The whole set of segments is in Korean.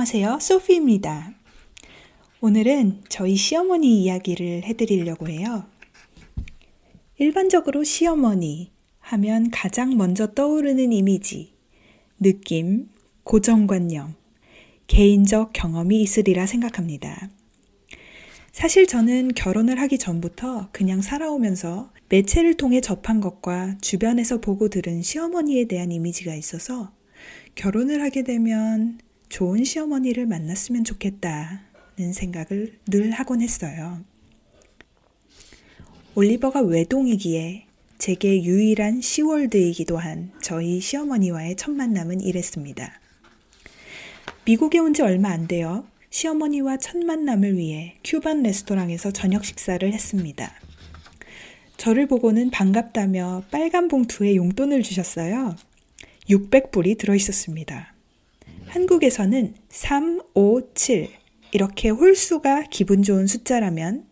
안녕하세요. 소피입니다. 오늘은 저희 시어머니 이야기를 해드리려고 해요. 일반적으로 시어머니 하면 가장 먼저 떠오르는 이미지, 느낌, 고정관념, 개인적 경험이 있으리라 생각합니다. 사실 저는 결혼을 하기 전부터 그냥 살아오면서 매체를 통해 접한 것과 주변에서 보고 들은 시어머니에 대한 이미지가 있어서 결혼을 하게 되면 좋은 시어머니를 만났으면 좋겠다는 생각을 늘 하곤 했어요. 올리버가 외동이기에 제게 유일한 시월드이기도 한 저희 시어머니와의 첫 만남은 이랬습니다. 미국에 온 지 얼마 안 돼요. 시어머니와 첫 만남을 위해 큐반 레스토랑에서 저녁 식사를 했습니다. 저를 보고는 반갑다며 빨간 봉투에 용돈을 주셨어요. 600불이 들어 있었습니다. 한국에서는 3, 5, 7 이렇게 홀수가 기분 좋은 숫자라면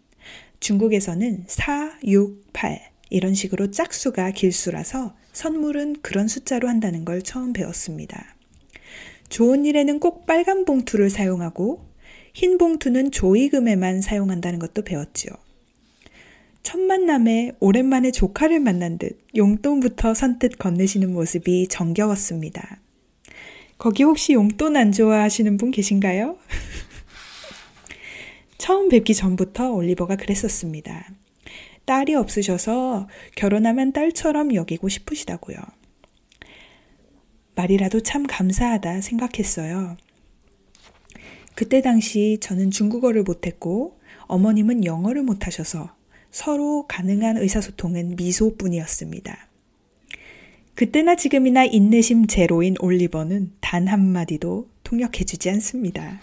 중국에서는 4, 6, 8 이런 식으로 짝수가 길수라서 선물은 그런 숫자로 한다는 걸 처음 배웠습니다. 좋은 일에는 꼭 빨간 봉투를 사용하고 흰 봉투는 조의금에만 사용한다는 것도 배웠죠. 첫 만남에 오랜만에 조카를 만난 듯 용돈부터 선뜻 건네시는 모습이 정겨웠습니다. 거기 혹시 용돈 안 좋아하시는 분 계신가요? 처음 뵙기 전부터 올리버가 그랬었습니다. 딸이 없으셔서 결혼하면 딸처럼 여기고 싶으시다고요. 말이라도 참 감사하다 생각했어요. 그때 당시 저는 중국어를 못했고 어머님은 영어를 못하셔서 서로 가능한 의사소통은 미소뿐이었습니다. 그때나 지금이나 인내심 제로인 올리버는 단 한마디도 통역해주지 않습니다.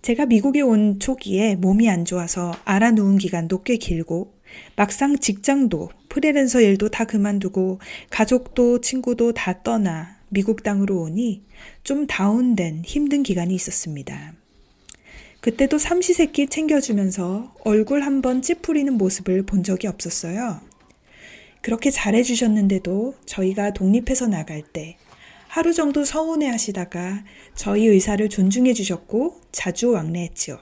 제가 미국에 온 초기에 몸이 안 좋아서 알아 누운 기간도 꽤 길고 막상 직장도 프리랜서 일도 다 그만두고 가족도 친구도 다 떠나 미국 땅으로 오니 좀 다운된 힘든 기간이 있었습니다. 그때도 삼시세끼 챙겨주면서 얼굴 한번 찌푸리는 모습을 본 적이 없었어요. 그렇게 잘해주셨는데도 저희가 독립해서 나갈 때 하루 정도 서운해 하시다가 저희 의사를 존중해 주셨고 자주 왕래했지요.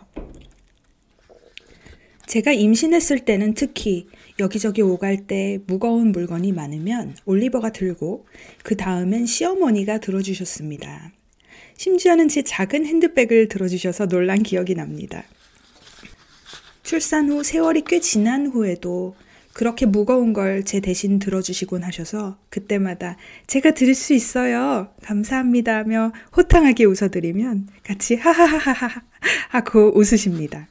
제가 임신했을 때는 특히 여기저기 오갈 때 무거운 물건이 많으면 올리버가 들고 그 다음엔 시어머니가 들어주셨습니다. 심지어는 제 작은 핸드백을 들어주셔서 놀란 기억이 납니다. 출산 후 세월이 꽤 지난 후에도 그렇게 무거운 걸 제 대신 들어주시곤 하셔서 그때마다 제가 들을 수 있어요. 감사합니다 하며 호탕하게 웃어드리면 같이 하하하하 하고 웃으십니다.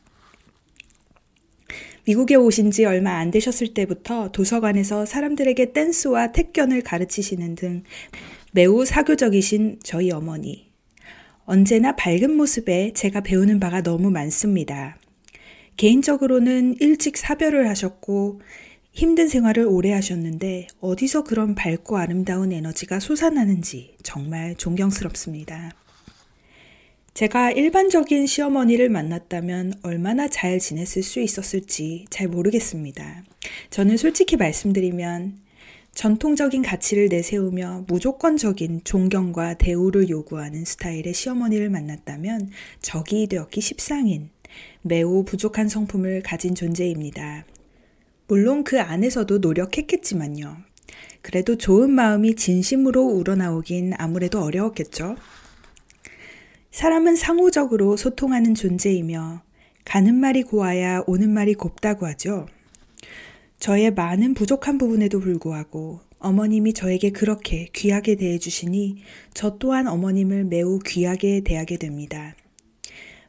미국에 오신 지 얼마 안 되셨을 때부터 도서관에서 사람들에게 댄스와 택견을 가르치시는 등 매우 사교적이신 저희 어머니. 언제나 밝은 모습에 제가 배우는 바가 너무 많습니다. 개인적으로는 일찍 사별을 하셨고 힘든 생활을 오래 하셨는데 어디서 그런 밝고 아름다운 에너지가 솟아나는지 정말 존경스럽습니다. 제가 일반적인 시어머니를 만났다면 얼마나 잘 지냈을 수 있었을지 잘 모르겠습니다. 저는 솔직히 말씀드리면 전통적인 가치를 내세우며 무조건적인 존경과 대우를 요구하는 스타일의 시어머니를 만났다면 적이 되었기 십상인 매우 부족한 성품을 가진 존재입니다. 물론 그 안에서도 노력했겠지만요. 그래도 좋은 마음이 진심으로 우러나오긴 아무래도 어려웠겠죠. 사람은 상호적으로 소통하는 존재이며 가는 말이 고와야 오는 말이 곱다고 하죠. 저의 많은 부족한 부분에도 불구하고 어머님이 저에게 그렇게 귀하게 대해주시니 저 또한 어머님을 매우 귀하게 대하게 됩니다.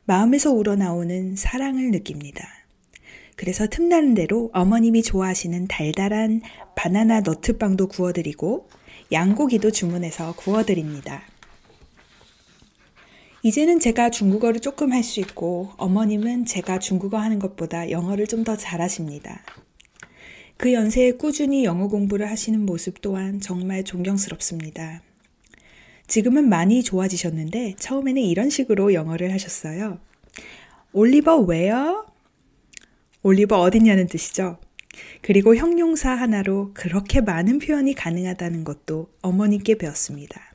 마음에서 우러나오는 사랑을 느낍니다. 그래서 틈나는 대로 어머님이 좋아하시는 달달한 바나나 너트빵도 구워드리고 양고기도 주문해서 구워드립니다. 이제는 제가 중국어를 조금 할 수 있고 어머님은 제가 중국어 하는 것보다 영어를 좀 더 잘하십니다. 그 연세에 꾸준히 영어 공부를 하시는 모습 또한 정말 존경스럽습니다. 지금은 많이 좋아지셨는데 처음에는 이런 식으로 영어를 하셨어요. 올리버 웨어? 올리버 어디냐는 뜻이죠. 그리고 형용사 하나로 그렇게 많은 표현이 가능하다는 것도 어머님께 배웠습니다.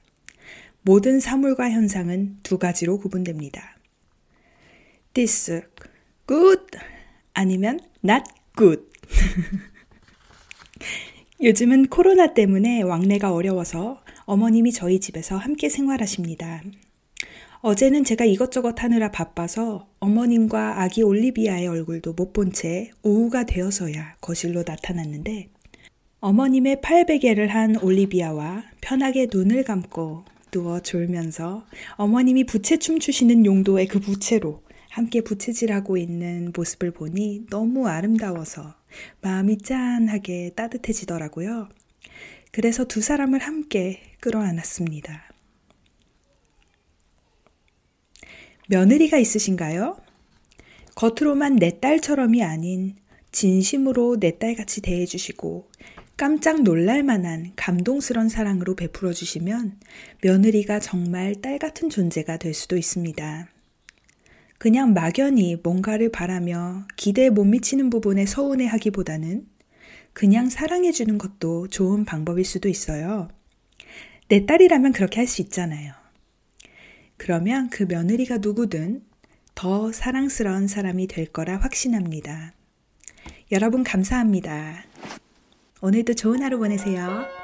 모든 사물과 현상은 두 가지로 구분됩니다. this, good, 아니면 not good. 요즘은 코로나 때문에 왕래가 어려워서 어머님이 저희 집에서 함께 생활하십니다. 어제는 제가 이것저것 하느라 바빠서 어머님과 아기 올리비아의 얼굴도 못 본 채 오후가 되어서야 거실로 나타났는데 어머님의 팔베개를 한 올리비아와 편하게 눈을 감고 누워 졸면서 어머님이 부채춤 추시는 용도의 그 부채로 함께 부채질하고 있는 모습을 보니 너무 아름다워서 마음이 짠하게 따뜻해지더라고요. 그래서 두 사람을 함께 끌어안았습니다. 며느리가 있으신가요? 겉으로만 내 딸처럼이 아닌 진심으로 내 딸같이 대해주시고 깜짝 놀랄 만한 감동스런 사랑으로 베풀어 주시면 며느리가 정말 딸 같은 존재가 될 수도 있습니다. 그냥 막연히 뭔가를 바라며 기대에 못 미치는 부분에 서운해 하기보다는 그냥 사랑해 주는 것도 좋은 방법일 수도 있어요. 내 딸이라면 그렇게 할 수 있잖아요. 그러면 그 며느리가 누구든 더 사랑스러운 사람이 될 거라 확신합니다. 여러분 감사합니다. 오늘도 좋은 하루 보내세요.